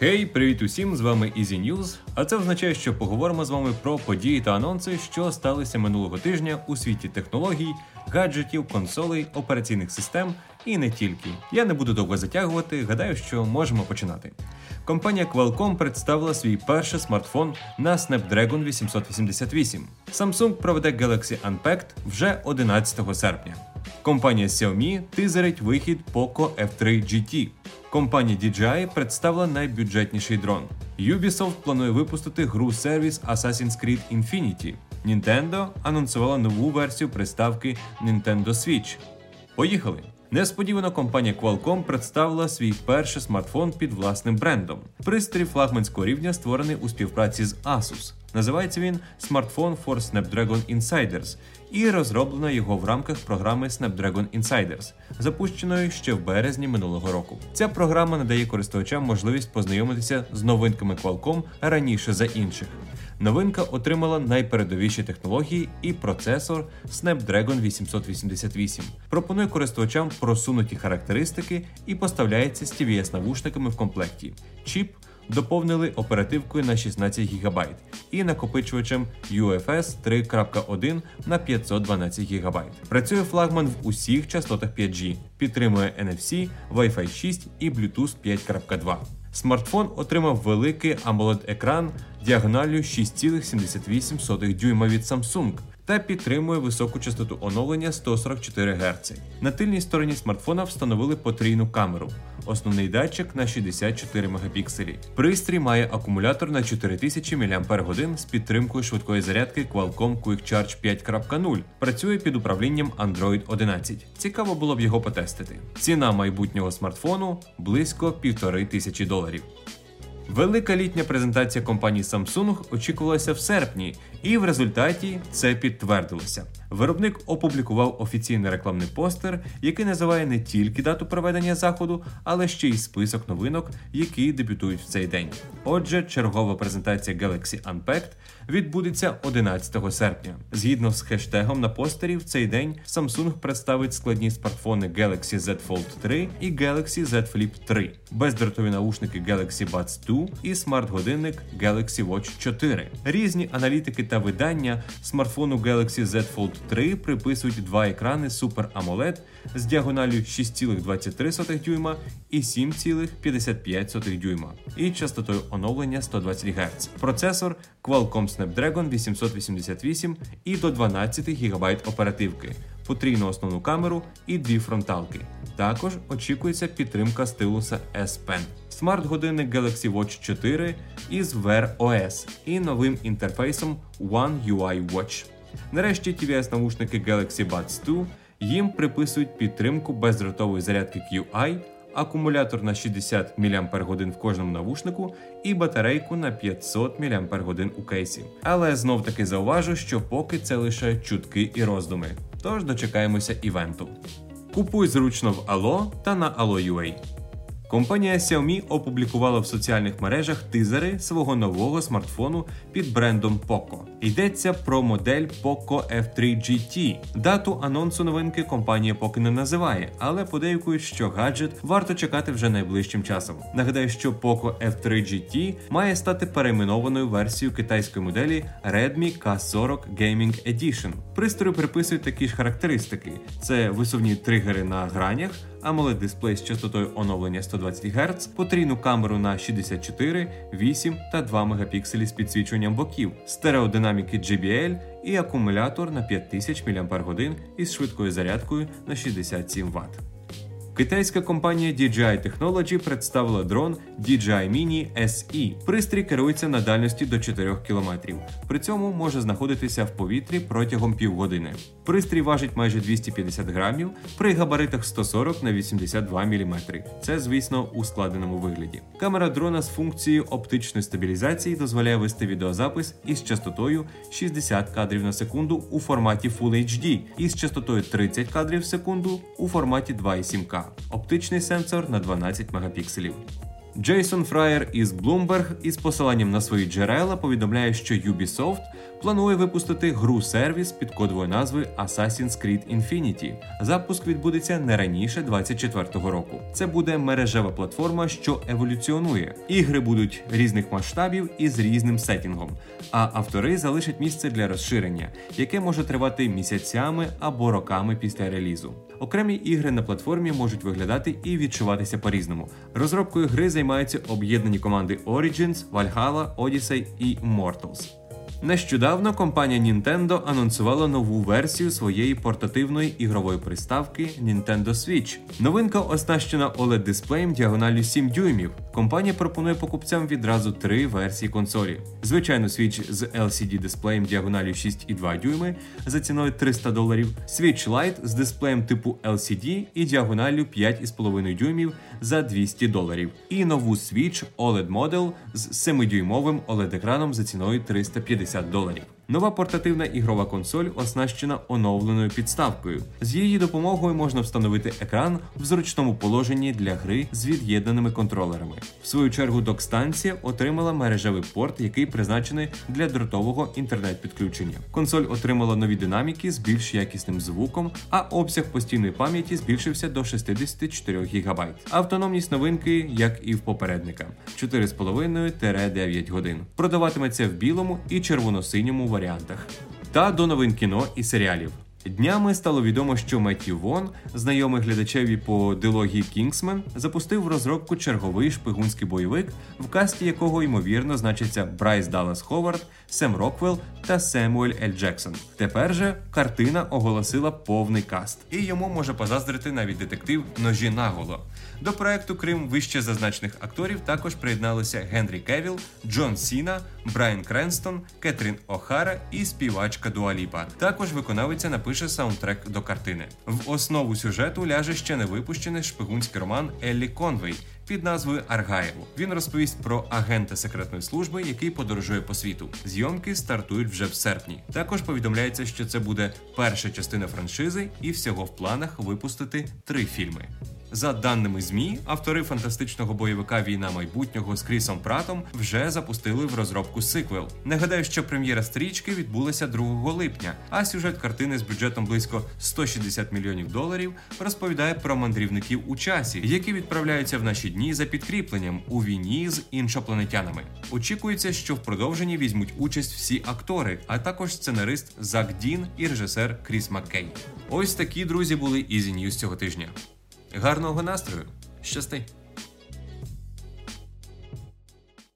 Хей, привіт усім! З вами Easy News, А це означає, що поговоримо з вами про події та анонси, що сталися минулого тижня у світі технологій, гаджетів, консолей, операційних систем і не тільки. Я не буду довго затягувати. Гадаю, що можемо починати. Компанія Qualcomm представила свій перший смартфон на Snapdragon 888. Samsung проведе Galaxy Unpacked вже 11 серпня. Компанія Xiaomi тизерить вихід Poco F3 GT. Компанія DJI представила найбюджетніший дрон. Ubisoft планує випустити гру сервіс Assassin's Creed Infinity. Nintendo анонсувала нову версію приставки Nintendo Switch. Поїхали! Несподівано компанія Qualcomm представила свій перший смартфон під власним брендом. Пристрій флагманського рівня створений у співпраці з Asus. Називається він Smartphone for Snapdragon Insiders і розроблено його в рамках програми Snapdragon Insiders, запущеної ще в березні минулого року. Ця програма надає користувачам можливість познайомитися з новинками Qualcomm раніше за інших. Новинка отримала найпередовіші технології і процесор Snapdragon 888. Пропонує користувачам просунуті характеристики і поставляється з tvs навушниками в комплекті. Чіп доповнили оперативкою на 16 ГБ і накопичувачем UFS 3.1 на 512 ГБ. Працює флагман в усіх частотах 5G, підтримує NFC, Wi-Fi 6 і Bluetooth 5.2. Смартфон отримав великий amoled екран діагоналлю 6,78 дюйма від Samsung та підтримує високу частоту оновлення 144 Гц. На тильній стороні смартфона встановили потрійну камеру, основний датчик на 64 Мп. Пристрій має акумулятор на 4000 мАч з підтримкою швидкої зарядки Qualcomm Quick Charge 5.0. Працює під управлінням Android 11. Цікаво було б його потестити. Ціна майбутнього смартфону близько півтори тисячі доларів. Велика літня презентація компанії Samsung очікувалася в серпні, і в результаті це підтвердилося. Виробник опублікував офіційний рекламний постер, який називає не тільки дату проведення заходу, але ще й список новинок, які дебютують в цей день. Отже, чергова презентація Galaxy Unpacked відбудеться 11 серпня. Згідно з хештегом на постері, в цей день Samsung представить складні смартфони Galaxy Z Fold 3 і Galaxy Z Flip 3, бездротові наушники Galaxy Buds 2 і смарт-годинник Galaxy Watch 4. Різні аналітики та видання смартфону Galaxy Z Fold 3 приписують два екрани Super AMOLED з діагоналю 6,23 дюйма і 7,55 дюйма і частотою оновлення 120 Гц. Процесор Qualcomm Snapdragon 888 і до 12 ГБ оперативки, потрійну основну камеру і дві фронталки. Також очікується підтримка стилуса S Pen. Смарт-годинник Galaxy Watch 4 із Wear OS і новим інтерфейсом One UI Watch. Нарешті tvs навушники Galaxy Buds 2 їм приписують підтримку бездротової зарядки QI, акумулятор на 60 мАч в кожному навушнику і батарейку на 500 мАч у кейсі. Але знов таки зауважу, що поки це лише чутки і роздуми. Тож дочекаємося івенту. Купуй зручно в Allo та на Allo.ua. Компанія Xiaomi опублікувала в соціальних мережах тизери свого нового смартфону під брендом Poco. Йдеться про модель Poco F3 GT. Дату анонсу новинки компанія поки не називає, але подейкують, що гаджет варто чекати вже найближчим часом. Нагадаю, що Poco F3 GT має стати перейменованою версією китайської моделі Redmi K40 Gaming Edition. Пристрою приписують такі ж характеристики: це висувні тригери на гранях amoled дисплей з частотою оновлення 120 Гц, потрійну камеру на 64, 8 та 2 Мп з підсвічуванням боків, стереодинаміки JBL і акумулятор на 5000 мАч із швидкою зарядкою на 67 Вт. Китайська компанія DJI Technology представила дрон DJI Mini SE. Пристрій керується на дальності до 4 км. При цьому може знаходитися в повітрі протягом півгодини. Пристрій важить майже 250 грамів при габаритах 140 на 82 мм. Це, звісно, у складеному вигляді. Камера дрона з функцією оптичної стабілізації дозволяє вести відеозапис із частотою 60 кадрів на секунду у форматі Full HD і з частотою 30 кадрів в секунду у форматі 2,7К оптичний сенсор на 12 мегапікселів. Джейсон Фраєр із Bloomberg із посиланням на свої джерела повідомляє, що Ubisoft планує випустити гру сервіс під кодовою назвою Assassin's Creed Infinity. Запуск відбудеться не раніше 24-го року. Це буде мережева платформа, що еволюціонує. Ігри будуть різних масштабів і з різним сетінгом, а автори залишать місце для розширення, яке може тривати місяцями або роками після релізу. Окремі ігри на платформі можуть виглядати і відчуватися по-різному. Розробкою гри займаються об'єднані команди Origins, Valhalla, Odyssey і Mortals. Нещодавно компанія Nintendo анонсувала нову версію своєї портативної ігрової приставки Nintendo Switch. Новинка оснащена oled дисплеєм діагоналю 7 дюймів. Компанія пропонує покупцям відразу три версії консолі: звичайну Switch з LCD дисплеєм діагоналю 6,2 дюйми за ціною 300 доларів, Switch Lite з дисплеєм типу LCD і діагоналю 5,5 дюймів за 200 доларів, і нову Switch OLED Model з 7-дюймовим oled екраном за ціною 350 доларів. Нова портативна ігрова консоль оснащена оновленою підставкою. З її допомогою можна встановити екран в зручному положенні для гри з від'єднаними контролерами. В свою чергу док-станція отримала мережевий порт, який призначений для дротового інтернет-підключення. Консоль отримала нові динаміки з більш якісним звуком, а обсяг постійної пам'яті збільшився до 64 ГБ. Автономність новинки, як і в попередника, 4,5-9 годин. Продаватиметься в білому і червоно-синьому варіанті варіантах. Та до новин кіно і серіалів. Днями стало відомо, що Меттью Вон, знайомий глядачеві по дилогії Кінгсмен, запустив в розробку черговий шпигунський бойовик, в касті якого ймовірно значиться Брайс Даллас Ховард, Сем Роквелл та Семуель Ель Джексон. Тепер же картина оголосила повний каст, і йому може позаздрити навіть детектив ножі наголо. До проекту Крим вище зазначених акторів також приєдналися Генрі Кевіл, Джон Сіна, Брайан Кренстон, Кетрін Охара і співачка Дуаліпа. Також виконавиця напише саундтрек до картини. В основу сюжету ляже ще не випущений шпигунський роман Еллі Конвей. Під назвою Аргайл він розповість про агента секретної служби, який подорожує по світу. Зйомки стартують вже в серпні. Також повідомляється, що це буде перша частина франшизи, і всього в планах випустити три фільми. За даними змі, автори фантастичного бойовика Війна майбутнього з Крісом Пратом вже запустили в розробку сиквел. Нагадаю, що прем'єра стрічки відбулася 2 липня, а сюжет картини з бюджетом близько 160 мільйонів доларів розповідає про мандрівників у часі, які відправляються в наші дні за підкріпленням у війні з іншопланетянами. Очікується, що в продовженні візьмуть участь всі актори, а також сценарист Зак Дін і режисер Кріс Маккей. Ось такі друзі були Easy News цього тижня. Гарного настрою! Щасти!